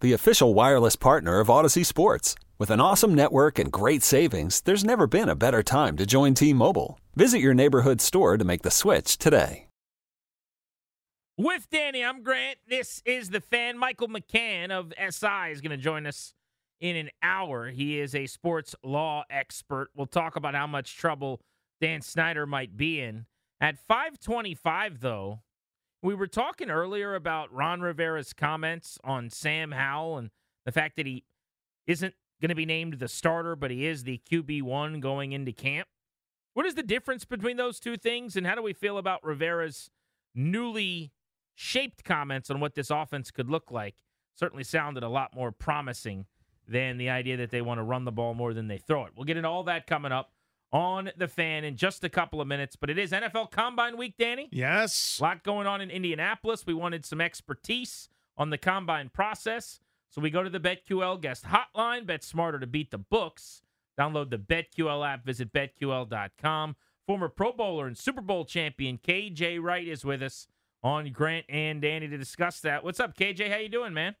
the official wireless partner of Audacy Sports. With an awesome network and great savings, there's never been a better time to join T Mobile. Visit your neighborhood store to make the switch today. With Danny, I'm Grant. This is the fan. Michael McCann of SI is going to join us in an hour. He is a sports law expert. We'll talk about how much trouble Dan Snyder might be in. At 525, though, we were talking earlier about Ron Rivera's comments on Sam Howell and the fact that he isn't going to be named the starter, but he is the QB1 going into camp. What is the difference between those two things, and how do we feel about Rivera's newly shaped comments on what this offense could look like? Certainly sounded a lot more promising than the idea that they want to run the ball more than they throw it. We'll get into all that coming up on the fan in just a couple of minutes. But it is NFL Combine Week, Danny. Yes. A lot going on in Indianapolis. We wanted some expertise on the combine process. So we go to the BetQL guest hotline. Bet smarter to beat the books. Download the BetQL app. Visit betql.com. Former Pro Bowler and Super Bowl champion KJ Wright is with us on Grant and Danny to discuss that. What's up, KJ? How you doing, man?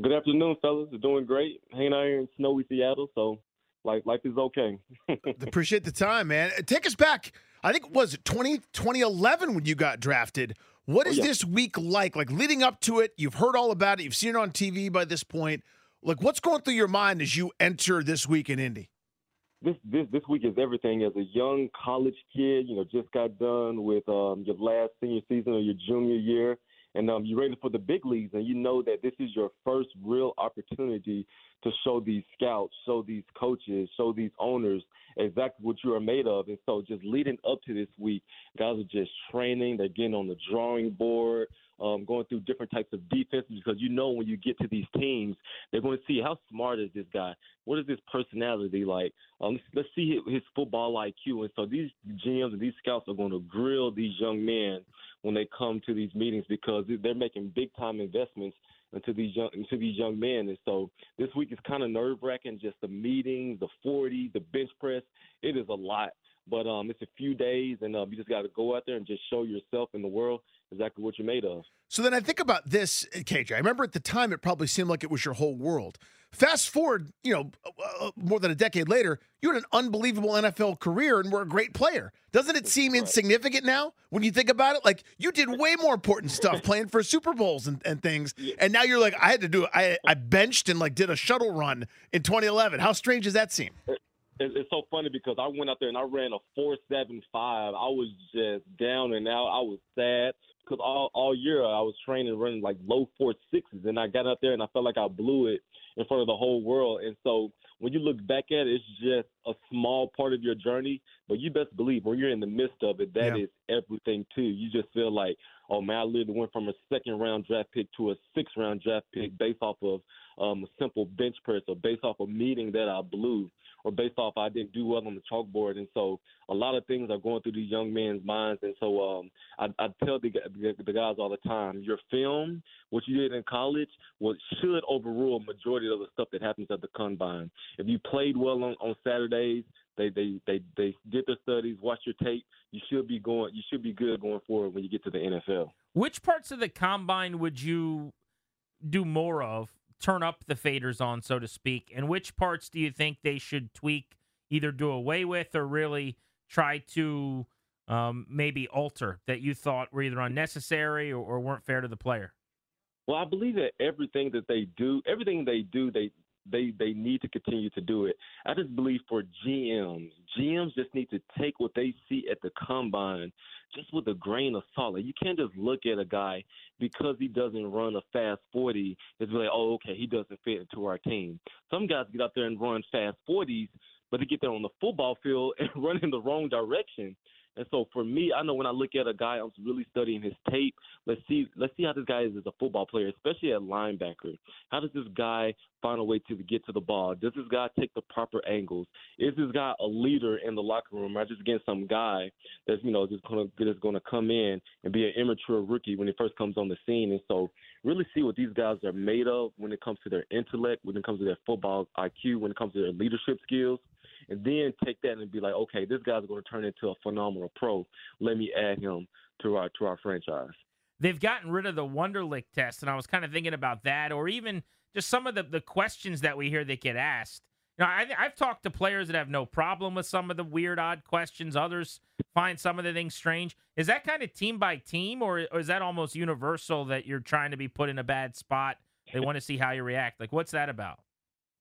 Good afternoon, fellas. Doing great. Hanging out here in snowy Seattle, so life life is okay. Appreciate the time, man. Take us back. I think was it 20, 2011 when you got drafted. What is Oh, yeah. this week like? Like leading up to it, you've heard all about it. You've seen it on TV by this point. Like, what's going through your mind as you enter this week in Indy? this this this week is everything. As a young college kid, you know, just got done with um, your last senior season or your junior year, and um, you're ready for the big leagues, and you know that this is your first real opportunity to show these scouts, show these coaches, show these owners exactly what you are made of. And so, just leading up to this week, guys are just training. They're getting on the drawing board. Um, going through different types of defenses because you know when you get to these teams, they're going to see how smart is this guy, what is his personality like. Um, let's, let's see his, his football IQ, and so these GMs and these scouts are going to grill these young men when they come to these meetings because they're making big time investments into these young into these young men. And so this week is kind of nerve wracking. Just the meetings, the forty, the bench press. It is a lot, but um, it's a few days, and um, you just got to go out there and just show yourself in the world exactly what you're made of. So then I think about this, KJ. I remember at the time it probably seemed like it was your whole world. Fast forward, you know, uh, uh, more than a decade later, you had an unbelievable NFL career and were a great player. Doesn't it seem insignificant now when you think about it? Like you did way more important stuff playing for Super Bowls and, and things, and now you're like, I had to do it. I I benched and like did a shuttle run in 2011. How strange does that seem? It- It's so funny because I went out there and I ran a four seven five. I was just down and out. I was sad because all all year I was training running like low four sixes, and I got out there and I felt like I blew it in front of the whole world. And so when you look back at it, it's just a small part of your journey. But you best believe when you're in the midst of it, that is Yeah. everything too. You just feel like, oh man, I literally went from a second round draft pick to a sixth round draft pick based off of um, a simple bench press or based off a meeting that I blew or based off I didn't do well on the chalkboard. And so a lot of things are going through these young men's minds. And so um, I, I tell the, the, guys all the time, your film, what you did in college, what should overrule a majority of the stuff that happens at the combine. If you played well on, on Saturdays, they, they they they did their studies, watch your tape. You should be going. You should be good going forward when you get to the NFL. Which parts of the combine would you do more of? Turn up the faders on, so to speak, and which parts do you think they should tweak, either do away with or really try to um, maybe alter that you thought were either unnecessary or, or weren't fair to the player? Well, I believe that everything that they do, everything they do, they they they need to continue to do it. I just believe for GMs, GMs just need to take what they see at the combine just with a grain of salt. Like you can't just look at a guy because he doesn't run a fast 40 and be like, oh, okay, he doesn't fit into our team. Some guys get out there and run fast 40s, but they get there on the football field and run in the wrong direction. And so for me, I know when I look at a guy, I'm really studying his tape. Let's see, let's see how this guy is as a football player, especially at linebacker. How does this guy find a way to get to the ball? Does this guy take the proper angles? Is this guy a leader in the locker room, or just again some guy that's you know just gonna just gonna come in and be an immature rookie when he first comes on the scene? And so really see what these guys are made of when it comes to their intellect, when it comes to their football IQ, when it comes to their leadership skills and then take that and be like, okay, this guy's going to turn into a phenomenal pro. Let me add him to our to our franchise. They've gotten rid of the Wonderlic test, and I was kind of thinking about that, or even just some of the, the questions that we hear that get asked. You know, I, I've talked to players that have no problem with some of the weird, odd questions. Others find some of the things strange. Is that kind of team by team, or, or is that almost universal that you're trying to be put in a bad spot? They want to see how you react. Like, what's that about?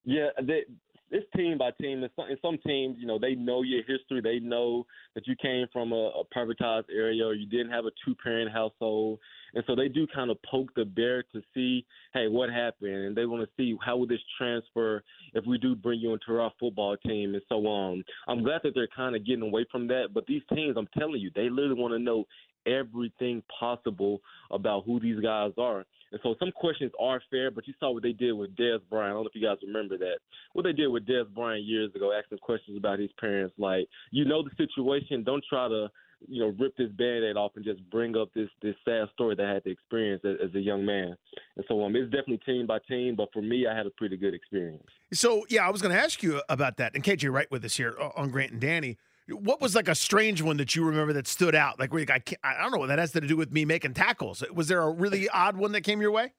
Yeah, they, it's team by team. In some, in some teams, you know, they know your history. They know that you came from a, a privatized area or you didn't have a two parent household. And so they do kind of poke the bear to see, hey, what happened? And they want to see how would this transfer if we do bring you into our football team and so on. I'm glad that they're kind of getting away from that. But these teams, I'm telling you, they literally want to know everything possible about who these guys are. And so some questions are fair, but you saw what they did with Dez Bryant. I don't know if you guys remember that. What they did with Dez Bryant years ago, asking questions about his parents, like, you know the situation, don't try to, you know, rip this band-aid off and just bring up this this sad story that I had to experience as, as a young man. And so um, it's definitely team by team, but for me, I had a pretty good experience. So, yeah, I was going to ask you about that. And KJ Wright with us here on Grant and Danny. What was like a strange one that you remember that stood out? Like, where you, I, I don't know what that has to do with me making tackles. Was there a really odd one that came your way?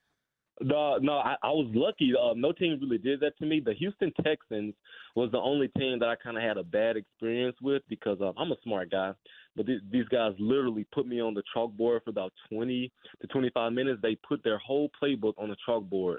No, no, I, I was lucky. Uh, no team really did that to me. The Houston Texans was the only team that I kind of had a bad experience with because uh, I'm a smart guy. But th- these guys literally put me on the chalkboard for about 20 to 25 minutes. They put their whole playbook on the chalkboard,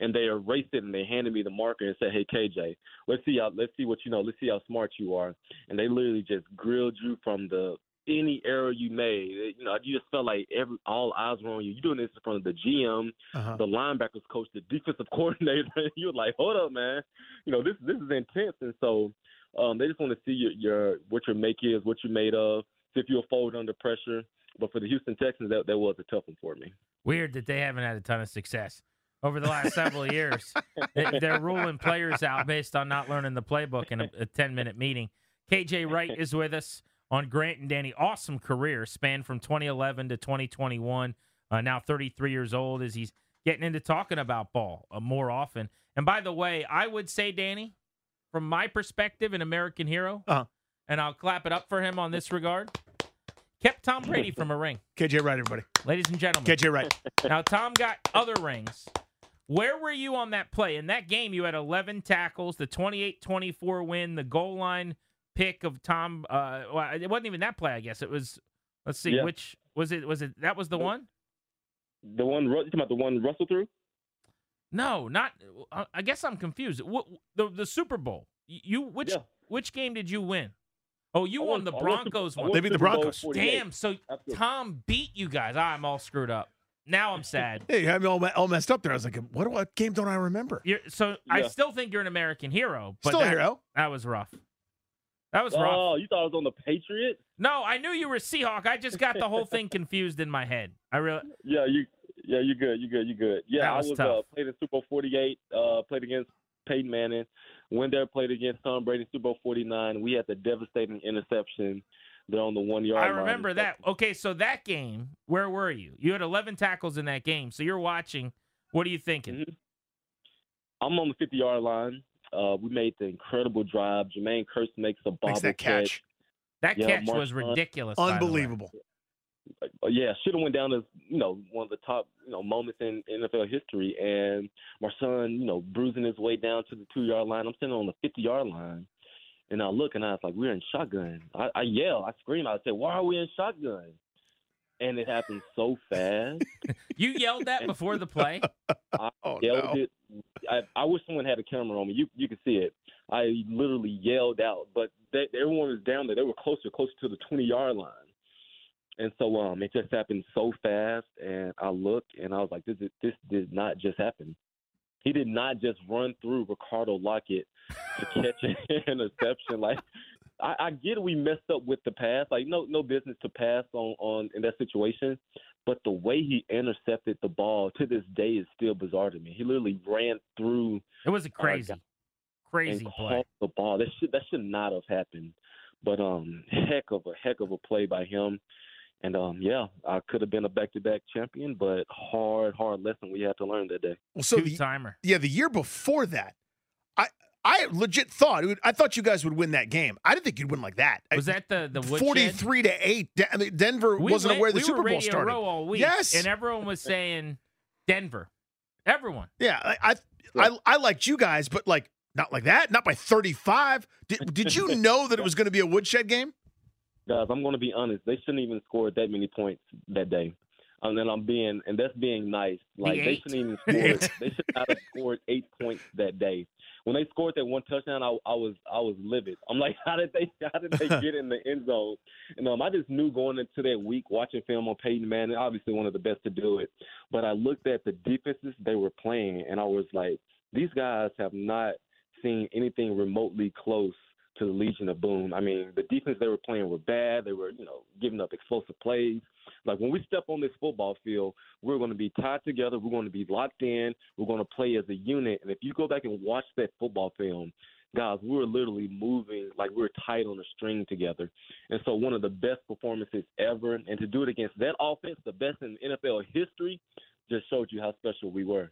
and they erased it and they handed me the marker and said, "Hey KJ, let's see how let's see what you know. Let's see how smart you are." And they literally just grilled you from the any error you made. You know, you just felt like every all eyes were on you. You're doing this in front of the GM, uh-huh. the linebackers coach, the defensive coordinator. You're like, hold up, man. You know, this this is intense. And so um, they just want to see your, your what your make is, what you're made of, see if you'll fold under pressure. But for the Houston Texans, that that was a tough one for me. Weird that they haven't had a ton of success over the last several years. They're ruling players out based on not learning the playbook in a, a 10 minute meeting. KJ Wright is with us on Grant and Danny. Awesome career, spanned from 2011 to 2021. Uh, now 33 years old as he's getting into talking about ball uh, more often. And by the way, I would say, Danny, from my perspective, an American hero, uh-huh. and I'll clap it up for him on this regard, kept Tom Brady from a ring. KJ Wright, everybody. Ladies and gentlemen. KJ Wright. Now, Tom got other rings. Where were you on that play? In that game, you had 11 tackles, the 28 24 win, the goal line pick of Tom. Uh, well, it wasn't even that play. I guess it was. Let's see, yeah. which was it? Was it that was the one? The one you talking about the one Russell threw? No, not. Uh, I guess I'm confused. What, the the Super Bowl? You which yeah. which game did you win? Oh, you won, won the Broncos one. They beat the Broncos. Damn! So Absolutely. Tom beat you guys. I'm all screwed up. Now I'm sad. hey, you had me all, all messed up there. I was like, what, what game don't I remember? You're, so yeah. I still think you're an American hero. But still that, a hero. That was rough. That was rough. Oh, you thought I was on the Patriots? No, I knew you were Seahawk. I just got the whole thing confused in my head. I really. Yeah, you. Yeah, you're good. You're good. You're good. Yeah, was I was uh, played in Super Bowl 48. Uh, played against Peyton Manning. Went there, played against Tom Brady, Super Bowl 49. We had the devastating interception They're on the one yard. I remember that. Okay, so that game, where were you? You had 11 tackles in that game. So you're watching. What are you thinking? Mm-hmm. I'm on the 50 yard line. Uh, we made the incredible drive. Jermaine Kearse makes a bobble makes that catch. catch. That yeah, catch Mark was ridiculous. Unbelievable. Uh, yeah, should have went down as you know one of the top you know moments in NFL history. And my son, you know, bruising his way down to the two yard line. I'm sitting on the 50 yard line, and I look and I was like, we're in shotgun. I, I yell, I scream, I say, why are we in shotgun? And it happened so fast. You yelled that before the play. I Oh, yelled no. it. I, I wish someone had a camera on me. You you could see it. I literally yelled out, but they, everyone was down there. They were closer, closer to the twenty yard line, and so um, it just happened so fast. And I looked, and I was like, this is, this did not just happen. He did not just run through Ricardo Lockette to catch an interception. Like I, I get we messed up with the pass. Like no no business to pass on on in that situation. But the way he intercepted the ball to this day is still bizarre to me. He literally ran through It was a crazy, crazy play. the ball. That should that should not have happened. But um, heck of a heck of a play by him. And um, yeah, I could have been a back-to-back champion, but hard, hard lesson we had to learn that day. Well, so Two the, timer. yeah, the year before that, I I legit thought would, I thought you guys would win that game. I didn't think you'd win like that. Was that the the forty-three to eight? De- I mean, Denver We wasn't went- aware the we Super were Bowl Radio started. Row all week, Yes. and everyone was saying Denver. Everyone. Yeah, I I, I I liked you guys, but like not like that, not by thirty-five. Did Did you know that it was going to be a woodshed game? Guys, I'm going to be honest. They shouldn't even scored that many points that day. And then I'm being, and that's being nice. Like they eight. shouldn't even The scored. they should not have scored eight points that day. When they scored that one touchdown, I, I was I was livid. I'm like, how did they how did they get in the end zone? And um, I just knew going into that week watching film on Peyton Manning, obviously one of the best to do it. But I looked at the defenses they were playing, and I was like, these guys have not seen anything remotely close to the Legion of Boom. I mean, the defense they were playing were bad. They were, you know, giving up explosive plays. Like when we step on this football field, we're going to be tied together. We're going to be locked in. We're going to play as a unit. And if you go back and watch that football film, guys, we were literally moving like we were tied on a string together. And so one of the best performances ever. And to do it against that offense, the best in NFL history, just showed you how special we were.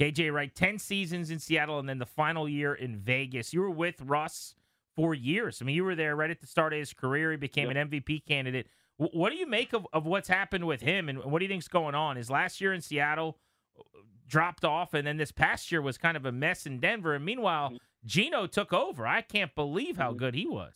KJ Wright, 10 seasons in Seattle and then the final year in Vegas. You were with Russ for years. I mean, you were there right at the start of his career. He became an MVP candidate. W- what do you make of, of what's happened with him and what do you think's going on? His last year in Seattle uh, dropped off, and then this past year was kind of a mess in Denver. And meanwhile, Geno took over. I can't believe how good he was.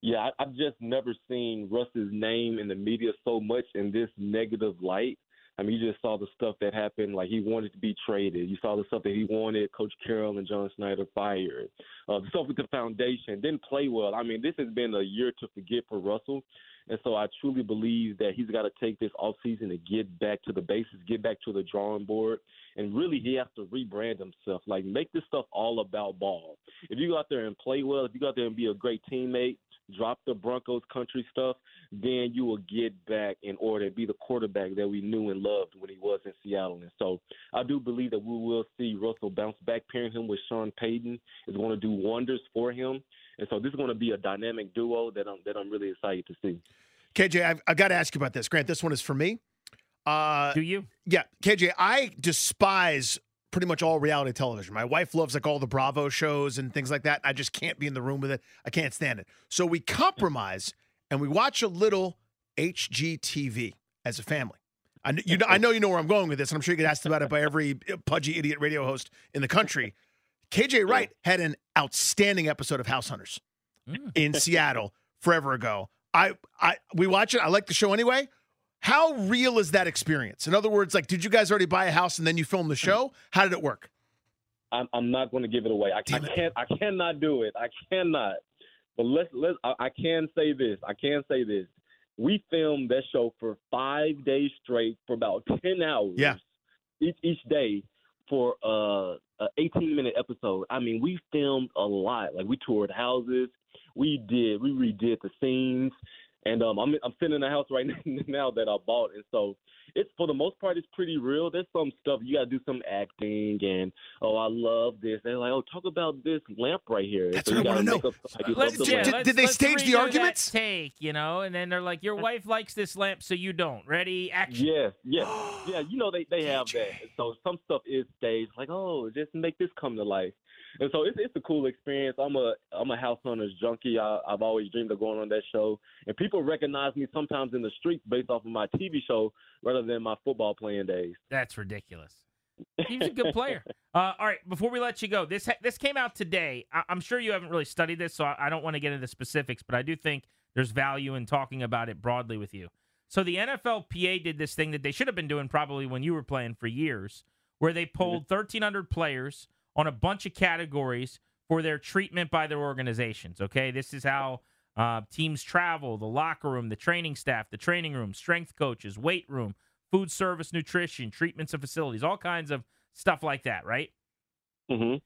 Yeah, I've just never seen Russ's name in the media so much in this negative light. I mean, you just saw the stuff that happened. Like he wanted to be traded. You saw the stuff that he wanted Coach Carroll and John Schneider fired. Uh, the stuff with the foundation didn't play well. I mean, this has been a year to forget for Russell, and so I truly believe that he's got to take this off season to get back to the basics, get back to the drawing board, and really he has to rebrand himself. Like make this stuff all about ball. If you go out there and play well, if you go out there and be a great teammate, drop the Broncos country stuff, then you will get back in order and be the quarterback that we knew and loved when he was in Seattle. And so I do believe that we will see Russell bounce back. Pairing him with Sean Payton is going to do wonders for him. And so this is going to be a dynamic duo that I'm that I'm really excited to see. KJ, I've, I've got to ask you about this. Grant, this one is for me. Uh, Do you? yeah, KJ, I despise pretty much all reality television. My wife loves like all the Bravo shows and things like that. I just can't be in the room with it. I can't stand it. So we compromise and we watch a little HGTV as a family. I, you know, I know you know where I'm going with this, and I'm sure you get asked about it by every pudgy idiot radio host in the country. KJ Wright had an outstanding episode of House Hunters Mm. in Seattle forever ago. I, I, we watch it. I like the show anyway. How real is that experience? In other words, like, did you guys already buy a house and then you filmed the show? How did it work? I'm, I'm not going to give it away. I, I can't. I cannot do it. I cannot. But let's let's. I, I can say this. I can say this. We filmed that show for five days straight for about ten hours. Yeah. Each each day for uh, a 18 minute episode. I mean, we filmed a lot. Like we toured houses. We did. We redid the scenes. And um, I'm I'm sitting in a house right now that I bought, and so it's for the most part it's pretty real. There's some stuff you got to do some acting, and oh I love this. They're like, oh talk about this lamp right here. That's so what you I wanna know. up like you Let's, love yeah. Did- let's- did they let's stage the arguments? Take, you know, and then they're like, "Your wife likes this lamp, so you don't." Ready? Action. Yes, yes, yeah. You know they they have that. So some stuff is staged, like oh, just make this come to life. And so it's it's a cool experience. I'm a I'm a house hunters junkie. I, I've always dreamed of going on that show, and people recognize me sometimes in the streets based off of my TV show rather than my football playing days. That's ridiculous. He's a good player. Uh, all right, before we let you go, this ha- this came out today. I- I'm sure you haven't really studied this, so I, I don't want to get into specifics, but I do think there's value in talking about it broadly with you. So the NFLPA did this thing that they should have been doing probably when you were playing for years, where they polled 1,300 players on a bunch of categories for their treatment by their organizations. Okay, this is how uh, teams travel, the locker room, the training staff, the training room, strength coaches, weight room, food service, nutrition, treatments and facilities, all kinds of stuff like that, right? hmm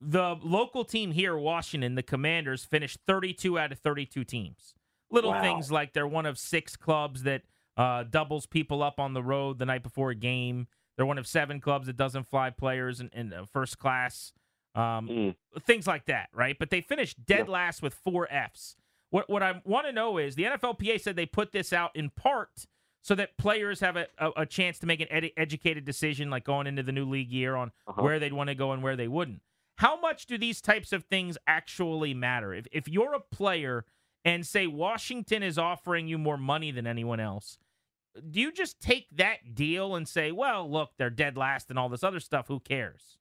The local team here, Washington, the Commanders, finished 32 out of 32 teams. Little Wow. things like they're one of six clubs that uh, doubles people up on the road the night before a game. They're one of seven clubs that doesn't fly players in, in uh, first class. Um, Mm. things like that, right? But they finished dead Yeah. last with four Fs. What what I want to know is the NFLPA said they put this out in part so that players have a, a, a chance to make an ed- educated decision, like going into the new league year, on Uh-huh. where they'd want to go and where they wouldn't. How much do these types of things actually matter? If if you're a player and say Washington is offering you more money than anyone else, do you just take that deal and say, well, look, they're dead last and all this other stuff? Who cares?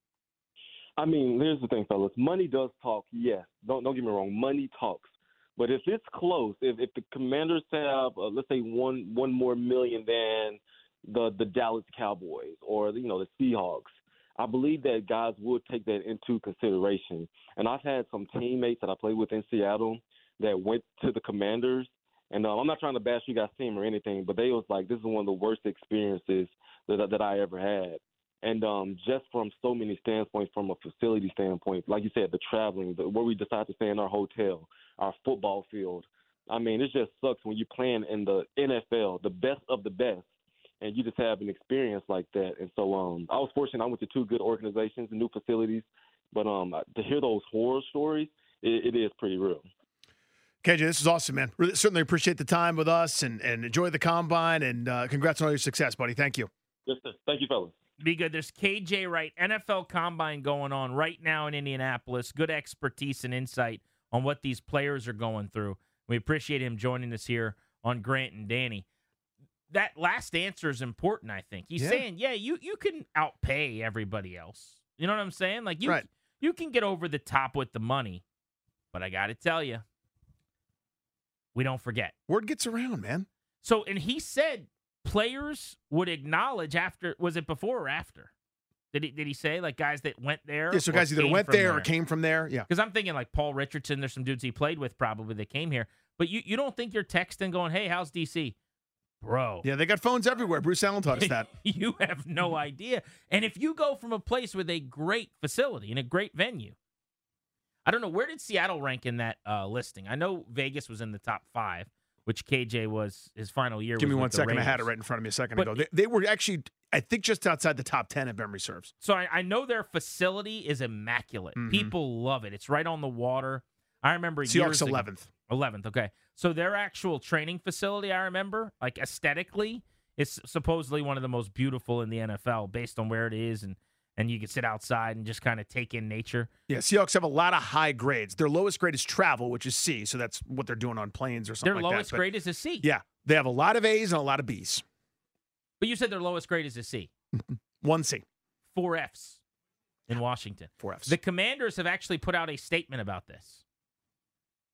I mean, here's the thing, fellas. Money does talk, yes. Don't don't get me wrong. Money talks. But if it's close, if if the Commanders have, uh, let's say one one more million than the the Dallas Cowboys or you know the Seahawks, I believe that guys would take that into consideration. And I've had some teammates that I played with in Seattle that went to the Commanders, and uh, I'm not trying to bash you guys' team or anything, but they was like, this is one of the worst experiences that that I ever had. And um, just from so many standpoints, from a facility standpoint, like you said, the traveling, the, where we decide to stay in our hotel, our football field. I mean, it just sucks when you're playing in the NFL, the best of the best, and you just have an experience like that. And so um, I was fortunate. I went to two good organizations and new facilities, but um, to hear those horror stories, it, it is pretty real. KJ, this is awesome, man. Really, certainly appreciate the time with us and, and enjoy the combine. And uh, congrats on all your success, buddy. Thank you. Yes, sir. Thank you, fellas. be good. There's KJ Wright, NFL Combine going on right now in Indianapolis. Good expertise and insight on what these players are going through. We appreciate him joining us here on Grant and Danny. That last answer is important, I think. He's Yeah. saying, yeah, you you can outpay everybody else. You know what I'm saying? Like you Right. you can get over the top with the money, but I got to tell you, we don't forget. Word gets around, man. So, and he said players would acknowledge after. Was it before or after? Did he did he say like guys that went there? Yeah, so guys either went from there or came from there. Yeah. Because I'm thinking like Paul Richardson. There's some dudes he played with probably that came here. But you you don't think you're texting going, hey, how's DC, bro? Yeah, they got phones everywhere. Bruce Allen taught us that. you have no idea. And if you go from a place with a great facility and a great venue, I don't know where did Seattle rank in that uh, listing. I know Vegas was in the top five, which KJ was his final year. Give me one second. I had it right in front of me a second But ago. They, they were actually, I think, just outside the top 10 if memory serves. So I, I know their facility is immaculate. Mhm. People love it. It's right on the water. I remember Seahawks 11th. 11th. Okay. So their actual training facility, I remember, like aesthetically, it's supposedly one of the most beautiful in the NFL based on where it is and and you can sit outside and just kind of take in nature. Yeah, Seahawks have a lot of high grades. Their lowest grade is travel, which is C. So that's what they're doing on planes or something Their like lowest that. But grade is a C. Yeah, they have a lot of A's and a lot of B's. But you said their lowest grade is a C. One C, Four Fs in Washington. four F's. The commanders have actually put out a statement about this.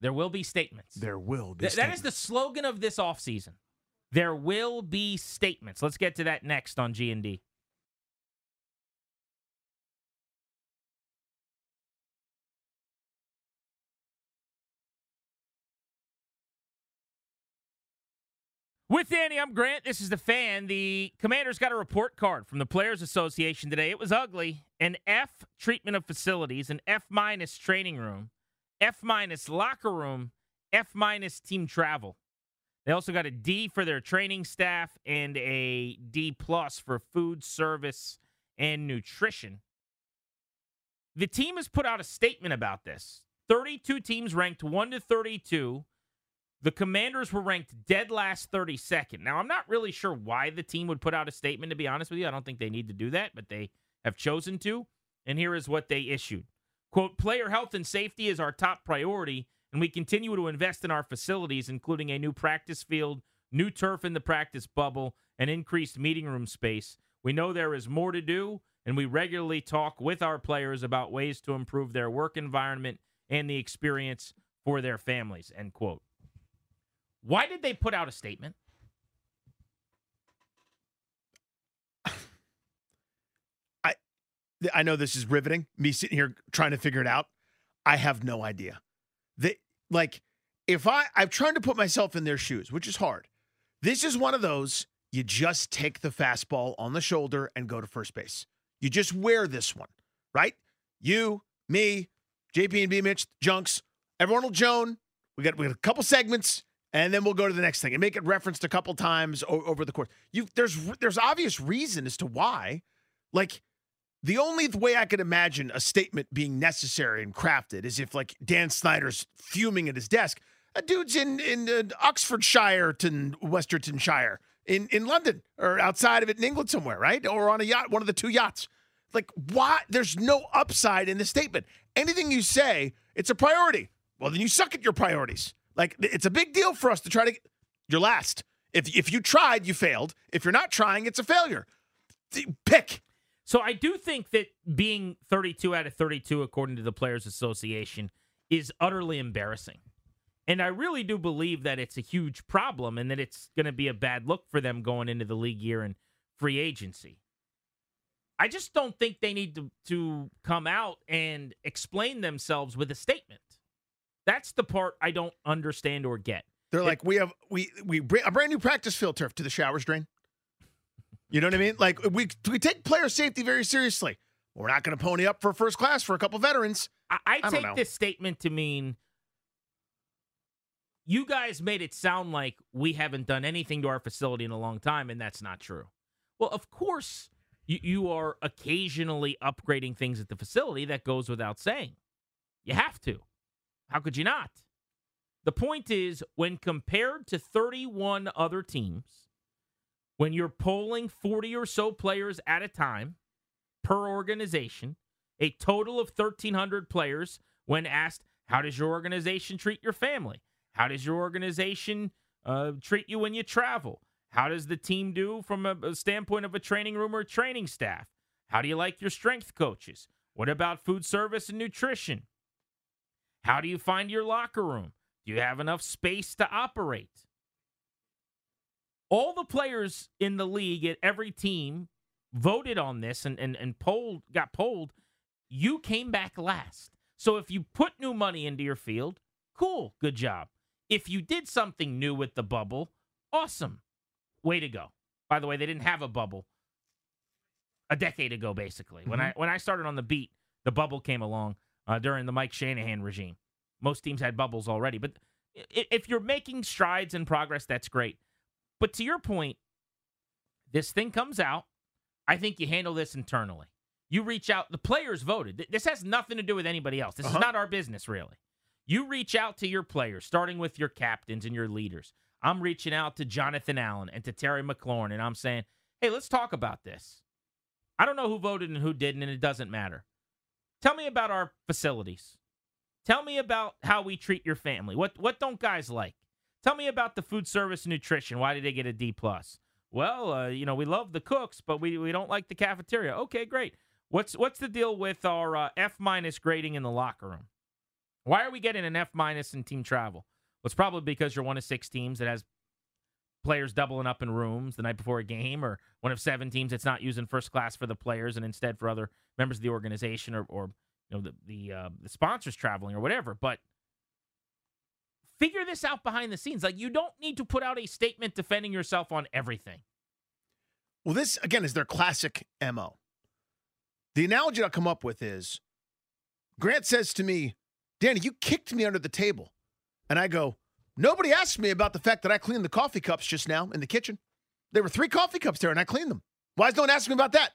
There will be statements. there will be. Th- that is the slogan of this offseason. There will be statements. Let's get to that next on G&D. With Danny, I'm Grant. This is the fan. The Commanders got a report card from the Players Association today. It was ugly. An F treatment of facilities, an F minus training room, F minus locker room, F minus team travel. They also got a D for their training staff and a D plus for food service and nutrition. The team has put out a statement about this. 32 teams ranked 1 to 32. The Commanders were ranked dead last 32nd. Now, I'm not really sure why the team would put out a statement, to be honest with you. I don't think they need to do that, but they have chosen to. And here is what they issued Quote, player health and safety is our top priority, and we continue to invest in our facilities, including a new practice field, new turf in the practice bubble, and increased meeting room space. We know there is more to do, and we regularly talk with our players about ways to improve their work environment and the experience for their families. End quote. Why did they put out a statement? I I know this is riveting. Me sitting here trying to figure it out. I have no idea. They like if I I'm trying to put myself in their shoes, which is hard. This is one of those you just take the fastball on the shoulder and go to first base. You just wear this one, right? You, me, JP and B Mitch, Junks, everyone will Joan. We got we got a couple segments and then we'll go to the next thing and make it referenced a couple times o- over the course. You there's there's obvious reason as to why. Like the only way I could imagine a statement being necessary and crafted is if like Dan Snyder's fuming at his desk. A dude's in in uh, Oxfordshire to Westertonshire in in London or outside of it in England somewhere, right? Or on a yacht, one of the two yachts. Like why? There's no upside in the statement. Anything you say, it's a priority. Well, then you suck at your priorities. Like it's a big deal for us to try to. You're last. If if you tried, you failed. If you're not trying, it's a failure. Pick. So I do think that being 32 out of 32, according to the Players Association, is utterly embarrassing. And I really do believe that it's a huge problem and that it's going to be a bad look for them going into the league year and free agency. I just don't think they need to, to come out and explain themselves with a statement. That's the part I don't understand or get. They're like, we have we we bring a brand new practice field turf to the showers drain. You know what I mean? Like we we take player safety very seriously. We're not going to pony up for first class for a couple veterans. I, I, I take this statement to mean you guys made it sound like we haven't done anything to our facility in a long time, and that's not true. Well, of course, you, you are occasionally upgrading things at the facility. That goes without saying. You have to. How could you not? The point is, when compared to 31 other teams, when you're polling 40 or so players at a time per organization, a total of 1,300 players, when asked, How does your organization treat your family? How does your organization uh, treat you when you travel? How does the team do from a, a standpoint of a training room or training staff? How do you like your strength coaches? What about food service and nutrition? How do you find your locker room? Do you have enough space to operate? All the players in the league at every team voted on this and, and, and polled got polled. You came back last. So if you put new money into your field, cool, good job. If you did something new with the bubble, awesome. Way to go. By the way, they didn't have a bubble a decade ago, basically. When mm-hmm. I when I started on the beat, the bubble came along uh, during the Mike Shanahan regime. Most teams had bubbles already, but if you're making strides and progress, that's great. But to your point, this thing comes out. I think you handle this internally. You reach out. The players voted. This has nothing to do with anybody else. This Uh-huh. is not our business, really. You reach out to your players, starting with your captains and your leaders. I'm reaching out to Jonathan Allen and to Terry McLaurin, and I'm saying, hey, let's talk about this. I don't know who voted and who didn't, and it doesn't matter. Tell me about our facilities. Tell me about how we treat your family. What what don't guys like? Tell me about the food service and nutrition. Why did they get a D plus? Well, uh, you know, we love the cooks, but we, we don't like the cafeteria. Okay, great. What's what's the deal with our uh, F minus grading in the locker room? Why are we getting an F minus in team travel? Well, it's probably because you're one of six teams that has players doubling up in rooms the night before a game, or one of seven teams that's not using first class for the players and instead for other members of the organization or, or you know the the, uh, the sponsors traveling or whatever. But figure this out behind the scenes. Like you don't need to put out a statement defending yourself on everything. Well, this again is their classic MO. The analogy I'll come up with is Grant says to me, Danny, you kicked me under the table. And I go, Nobody asked me about the fact that I cleaned the coffee cups just now in the kitchen. There were three coffee cups there and I cleaned them. Why is no one asking me about that?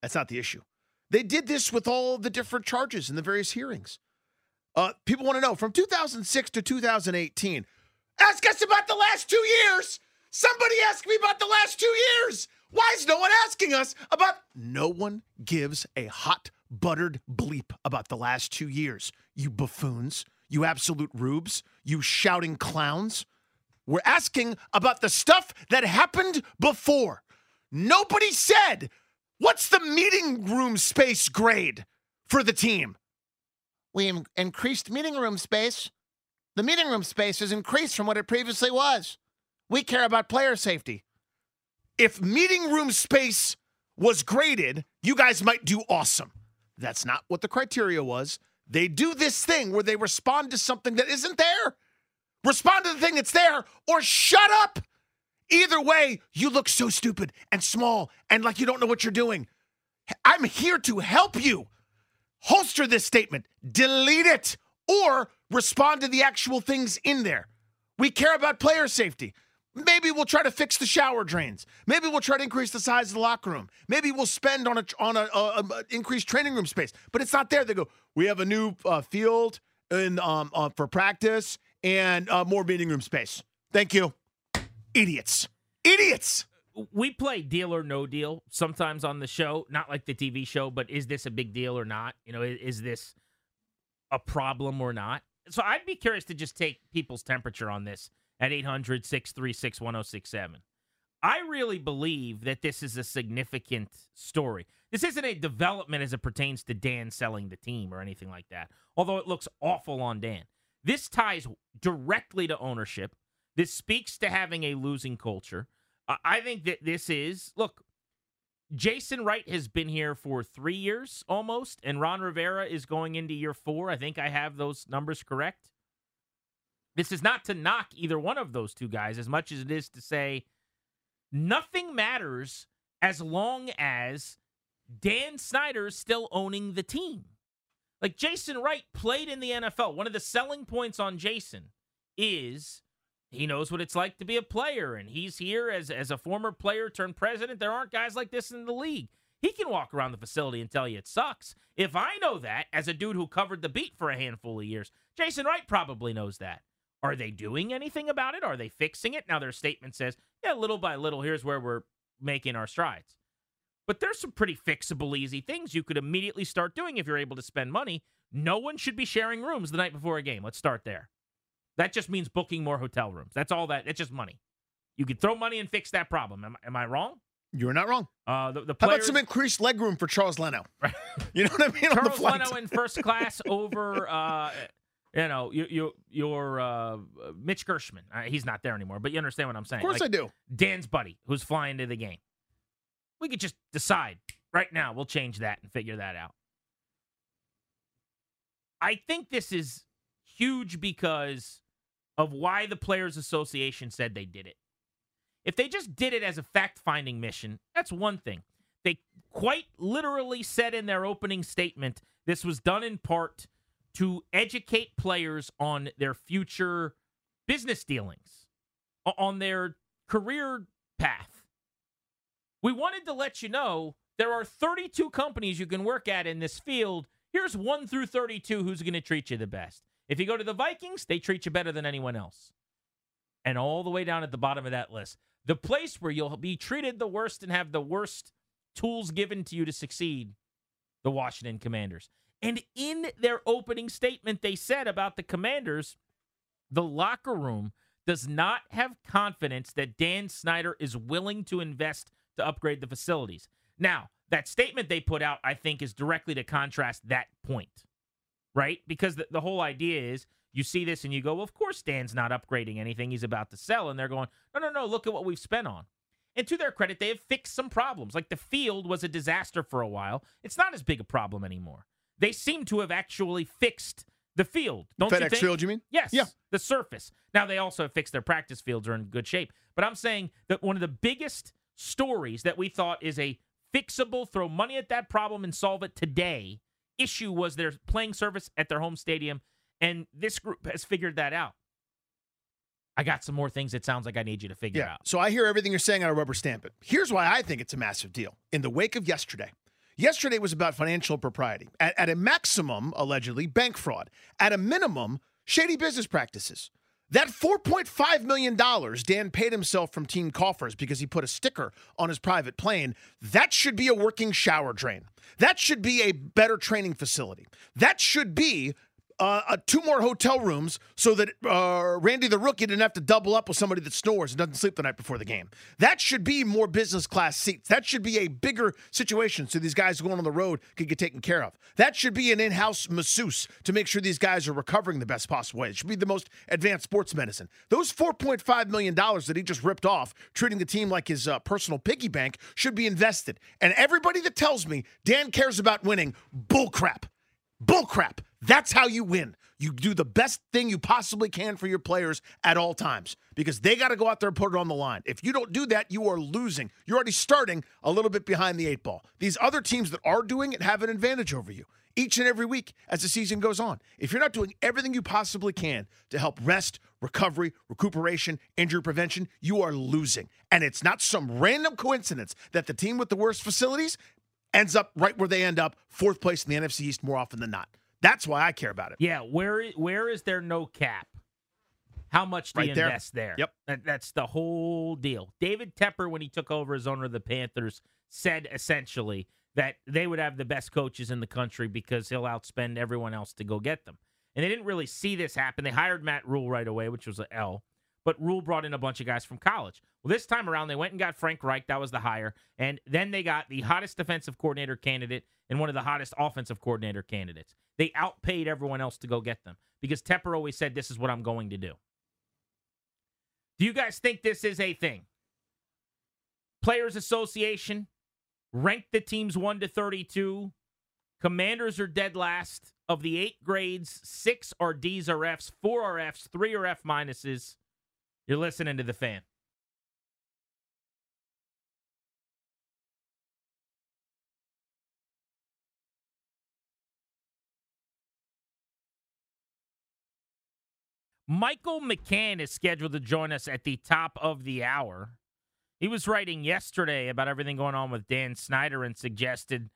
That's not the issue. They did this with all the different charges in the various hearings. Uh, people want to know from 2006 to 2018. Ask us about the last two years. Somebody ask me about the last two years. Why is no one asking us about? No one gives a hot buttered bleep about the last two years. You buffoons, you absolute rubes, you shouting clowns. We're asking about the stuff that happened before. Nobody said, what's the meeting room space grade for the team? We in- increased meeting room space. The meeting room space has increased from what it previously was. We care about player safety. If meeting room space was graded, you guys might do awesome. That's not what the criteria was. They do this thing where they respond to something that isn't there. Respond to the thing that's there or shut up. Either way, you look so stupid and small and like you don't know what you're doing. I'm here to help you. Holster this statement, delete it, or respond to the actual things in there. We care about player safety. Maybe we'll try to fix the shower drains. Maybe we'll try to increase the size of the locker room. Maybe we'll spend on a on a, a, a increased training room space. But it's not there. They go, we have a new uh, field in um, uh, for practice and uh, more meeting room space. Thank you, idiots, idiots. We play deal or no deal sometimes on the show, not like the TV show, but is this a big deal or not? You know, is, is this a problem or not? So I'd be curious to just take people's temperature on this at 800 636 1067. I really believe that this is a significant story. This isn't a development as it pertains to Dan selling the team or anything like that, although it looks awful on Dan. This ties directly to ownership. This speaks to having a losing culture. I think that this is, look, Jason Wright has been here for three years almost, and Ron Rivera is going into year four. I think I have those numbers correct. This is not to knock either one of those two guys as much as it is to say nothing matters as long as Dan Snyder is still owning the team. Like Jason Wright played in the NFL. One of the selling points on Jason is he knows what it's like to be a player, and he's here as, as a former player turned president. There aren't guys like this in the league. He can walk around the facility and tell you it sucks. If I know that as a dude who covered the beat for a handful of years, Jason Wright probably knows that. Are they doing anything about it? Are they fixing it? Now, their statement says, yeah, little by little, here's where we're making our strides. But there's some pretty fixable, easy things you could immediately start doing if you're able to spend money. No one should be sharing rooms the night before a game. Let's start there. That just means booking more hotel rooms. That's all that. It's just money. You could throw money and fix that problem. Am, am I wrong? You're not wrong. Uh, the, the How about some increased legroom for Charles Leno? You know what I mean? on the Charles. Leno in first class over, uh, you know, you, you, your uh, Mitch Gershman. Uh, he's not there anymore, but you understand what I'm saying. Of course Like, I do. Dan's buddy who's flying to the game. We could just decide right now. We'll change that and figure that out. I think this is huge because of why the Players Association said they did it. If they just did it as a fact finding mission, that's one thing. They quite literally said in their opening statement this was done in part to educate players on their future business dealings, on their career path. We wanted to let you know there are 32 companies you can work at in this field. Here's 1 through 32 who's going to treat you the best. If you go to the Vikings, they treat you better than anyone else. And all the way down at the bottom of that list, the place where you'll be treated the worst and have the worst tools given to you to succeed, the Washington Commanders. And in their opening statement, they said about the Commanders, the locker room does not have confidence that Dan Snyder is willing to invest to upgrade the facilities. Now, that statement they put out, I think, is directly to contrast that point, right? Because the, the whole idea is you see this and you go, well, of course Dan's not upgrading anything he's about to sell. And they're going, no, no, no, look at what we've spent on. And to their credit, they have fixed some problems. Like the field was a disaster for a while. It's not as big a problem anymore. They seem to have actually fixed the field. Don't you FedEx think? Field, you mean? Yes. Yeah. The surface. Now they also have fixed their practice fields are in good shape. But I'm saying that one of the biggest stories that we thought is a fixable, throw money at that problem and solve it today issue was their playing service at their home stadium. And this group has figured that out. I got some more things it sounds like I need you to figure Yeah. out. So I hear everything you're saying. I rubber stamp it. Here's why I think it's a massive deal. In the wake of yesterday, yesterday was about financial propriety. At, at a maximum, allegedly, bank fraud. At a minimum, shady business practices. That $4.5 million Dan paid himself from team coffers because he put a sticker on his private plane, that should be a working shower drain. That should be a better training facility. That should be uh, uh, two more hotel rooms so that uh, Randy the rookie didn't have to double up with somebody that snores and doesn't sleep the night before the game. That should be more business class seats. That should be a bigger situation so these guys going on the road can get taken care of. That should be an in-house masseuse to make sure these guys are recovering the best possible way. It should be the most advanced sports medicine. Those 4.5 million dollars that he just ripped off, treating the team like his uh, personal piggy bank, should be invested. And everybody that tells me Dan cares about winning, bullcrap. Bullcrap. That's how you win. You do the best thing you possibly can for your players at all times because they got to go out there and put it on the line. If you don't do that, you are losing. You're already starting a little bit behind the eight ball. These other teams that are doing it have an advantage over you each and every week as the season goes on. If you're not doing everything you possibly can to help rest, recovery, recuperation, injury prevention, you are losing. And it's not some random coincidence that the team with the worst facilities ends up right where they end up, fourth place in the NFC East more often than not. That's why I care about it. Yeah, where where is there no cap? How much do Right you there. invest there? Yep. That, that's the whole deal. David Tepper, when he took over as owner of the Panthers, said essentially that they would have the best coaches in the country because he'll outspend everyone else to go get them. And they didn't really see this happen. They hired Matt Rhule right away, which was an L. But Rhule brought in a bunch of guys from college. Well, this time around, they went and got Frank Reich. That was the hire. And then they got the hottest defensive coordinator candidate and one of the hottest offensive coordinator candidates. They outpaid everyone else to go get them because Tepper always said, This is what I'm going to do. Do you guys think this is a thing? Players Association ranked the teams 1 to 32. Commanders are dead last. Of the eight grades, six are D's or F's, four are F's, three are F minuses. You're listening to the fan. Michael McCann is scheduled to join us at the top of the hour. He was writing yesterday about everything going on with Dan Snyder and suggested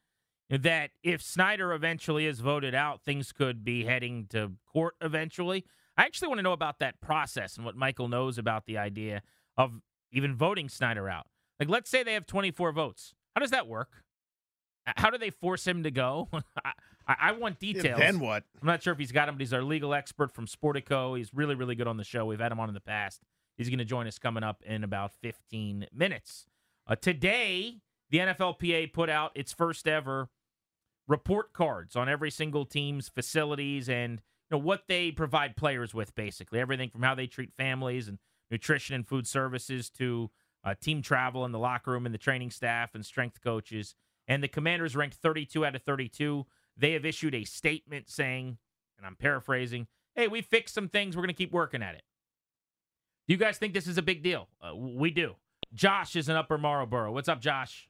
that if Snyder eventually is voted out, things could be heading to court eventually. I actually want to know about that process and what Michael knows about the idea of even voting Snyder out. Like, let's say they have 24 votes. How does that work? How do they force him to go? I, I want details. Then what? I'm not sure if he's got him, but he's our legal expert from Sportico. He's really, really good on the show. We've had him on in the past. He's going to join us coming up in about 15 minutes. Uh, today, the NFLPA put out its first ever report cards on every single team's facilities and know what they provide players with basically. Everything from how they treat families and nutrition and food services to uh, team travel and the locker room and the training staff and strength coaches. And the commanders ranked 32 out of 32 they have issued a statement saying and i'm paraphrasing hey we fixed some things. We're going to keep working at it. Do you guys think this is a big deal? Uh, we do. Josh is in upper marlboro. What's up josh?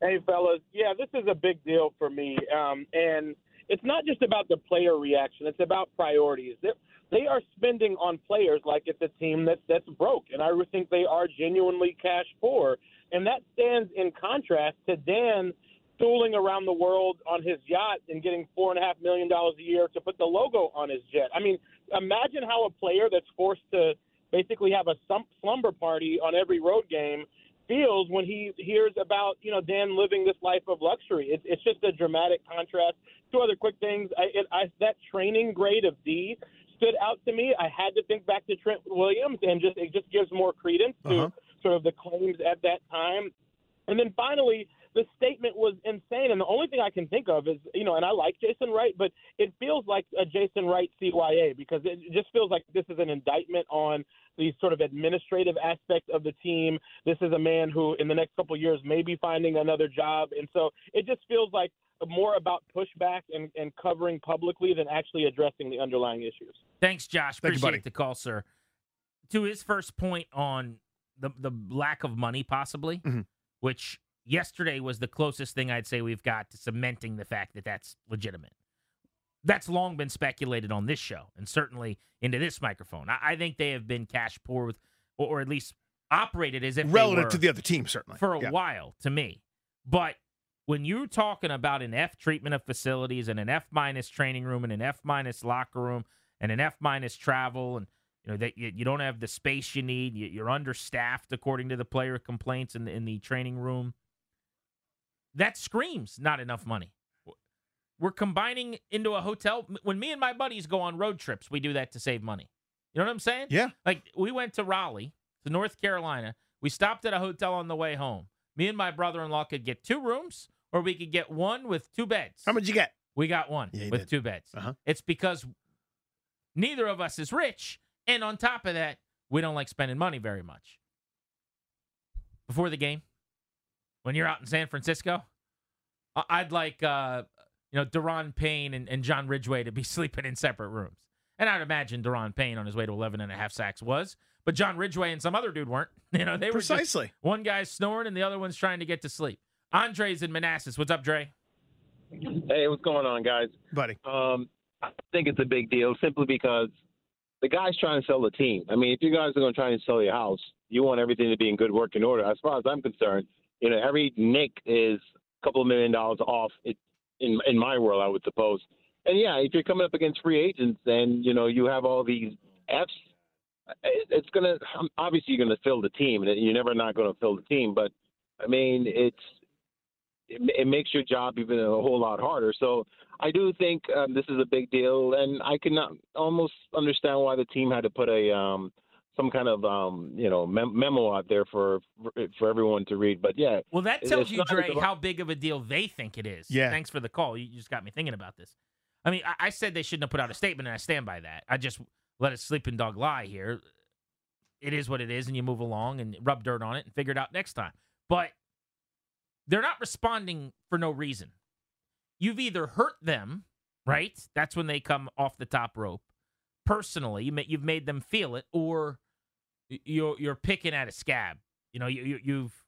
Hey, fellas. Yeah, this is a big deal for me. Um, and it's not just about the player reaction, it's about priorities. They, they are spending on players like it's a team that, that's broke. And I think they are genuinely cash poor. And that stands in contrast to Dan stooling around the world on his yacht and getting $4.5 million a year to put the logo on his jet. I mean, imagine how a player that's forced to basically have a slumber party on every road game feels when he hears about you know Dan living this life of luxury. It's it's just a dramatic contrast. Two other quick things. I, it, I that training grade of D stood out to me. I had to think back to Trent Williams, and just it just gives more credence to Uh-huh. sort of the claims at that time. And then finally, the statement was insane. And the only thing I can think of is, you know, and I like Jason Wright, but it feels like a Jason Wright CYA because it just feels like this is an indictment on the sort of administrative aspect of the team. This is a man who, in the next couple of years, may be finding another job. And so it just feels like more about pushback and, and covering publicly than actually addressing the underlying issues. Thanks, Josh. Thank you, Appreciate buddy. the call, sir. To his first point on the the lack of money, possibly, Mhm. which yesterday was the closest thing I'd say we've got to cementing the fact that that's legitimate. That's long been speculated on this show, and certainly into this microphone. I, I think they have been cash poor with, or, or at least operated as if they Relative to the other team, certainly. for a Yeah. while to me. But when you're talking about an F treatment of facilities and an F minus training room and an F minus locker room and an F minus travel and you know that you, you don't have the space you need, you, you're understaffed according to the player complaints in the, in the training room. That screams not enough money. we're combining into a hotel. When me and my buddies go on road trips, we do that to save money. You know what I'm saying? Yeah. Like we went to Raleigh, to North Carolina. We stopped at a hotel on the way home. Me and my brother-in-law could get two rooms, or we could get one with two beds. How much you get? We got one Yeah, with did. two beds. Uh-huh. It's because neither of us is rich, and on top of that, we don't like spending money very much. Before the game, when you're out in San Francisco, I- I'd like uh, you know Daron Payne and, and John Ridgeway to be sleeping in separate rooms. And I'd imagine Daron Payne on his way to 11 and a half sacks was, but John Ridgeway and some other dude weren't. You know, they were Precisely. one guy's snoring and the other one's trying to get to sleep. Andre's in Manassas. What's up, Dre? Hey, what's going on, guys? Buddy. Um, I think it's a big deal simply because the guy's trying to sell the team. I mean, if you guys are going to try and sell your house, you want everything to be in good working order. As far as I'm concerned, you know, every nick is a couple of million dollars off. It, in in my world, I would suppose. And yeah, if you're coming up against free agents and you know you have all these Fs, it- it's gonna um, obviously you're gonna fill the team, and you're never not going to fill the team. But I mean, it's it, it makes your job even a whole lot harder. So I do think um, this is a big deal, and I can not, almost understand why the team had to put a um, some kind of um, you know mem- memo out there for for everyone to read. But yeah, Well, that tells you, not Dre, how big of a deal they think it is. Yeah. Thanks for the call. You just got me thinking about this. I mean, I, I said they shouldn't have put out a statement, and I stand by that. I just let a sleeping dog lie here. It is what it is, and you move along and rub dirt on it and figure it out next time. But they're not responding for no reason. You've either hurt them, right? That's when they come off the top rope. Personally, you ma- you've made them feel it, or y- you're you're picking at a scab. You know, you, you you've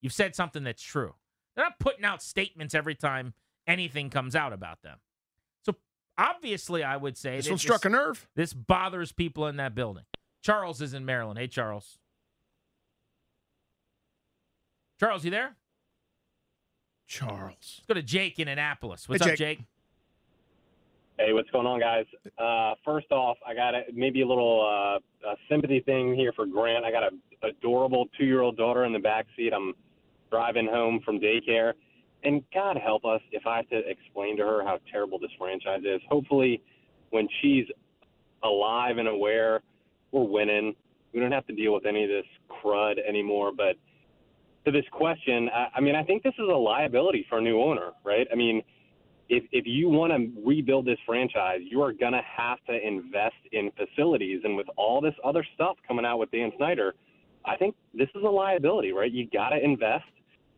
you've said something that's true. They're not putting out statements every time anything comes out about them. So obviously, I would say This one struck a nerve. this bothers people in that building. Charles is in Maryland. Hey, Charles. Charles, you there? Charles. Let's go to Jake in Annapolis. What's Hey, up, Jake? Hey, what's going on, guys? Uh, first off, I got a, maybe a little uh, a sympathy thing here for Grant. I got a adorable two-year-old daughter in the back seat. I'm driving home from daycare, and God help us if I have to explain to her how terrible this franchise is. Hopefully, when she's alive and aware, we're winning. We don't have to deal with any of this crud anymore. But to this question, I, I mean, I think this is a liability for a new owner, right? I mean if if you want to rebuild this franchise, you are gonna have to invest in facilities, and with all this other stuff coming out with Dan Snyder, I think this is a liability, right? You got to invest,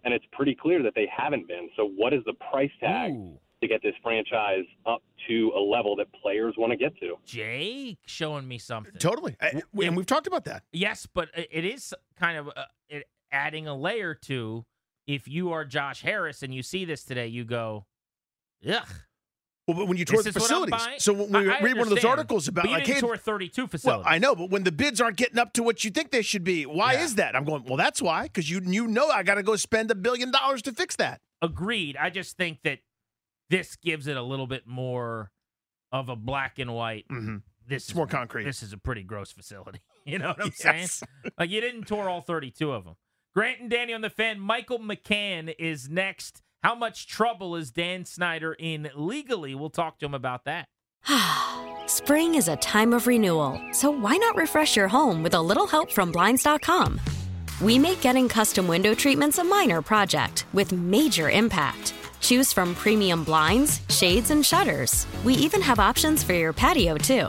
and it's pretty clear that they haven't been. So, what is the price tag Ooh, to get this franchise up to a level that players want to get to? Jake showing me something. Totally. I- and we've talked about that. Yes, but it is kind of uh, it, adding a layer to if you are Josh Harris and you see this today, you go, ugh. Well, but when you tour the is what I'm facilities. So when we I- I read one of those articles about like, didn't hey, tour 32 facilities. well. I know, but when the bids aren't getting up to what you think they should be, why Yeah. is that? I'm going, well, that's why, because you you know I got to go spend a billion dollars to fix that. Agreed. I just think that this gives it a little bit more of a black and white. Mm-hmm. This It's is more concrete. This is a pretty gross facility. You know what I'm Yes. saying? Like you didn't tour all 32 of them. Grant and Danny on the fan. Michael McCann is next. How much trouble is Dan Snyder in legally? We'll talk to him about that. Spring is a time of renewal, so why not refresh your home with a little help from Blinds.com? We make getting custom window treatments a minor project with major impact. Choose from premium blinds, shades, and shutters. We even have options for your patio, too.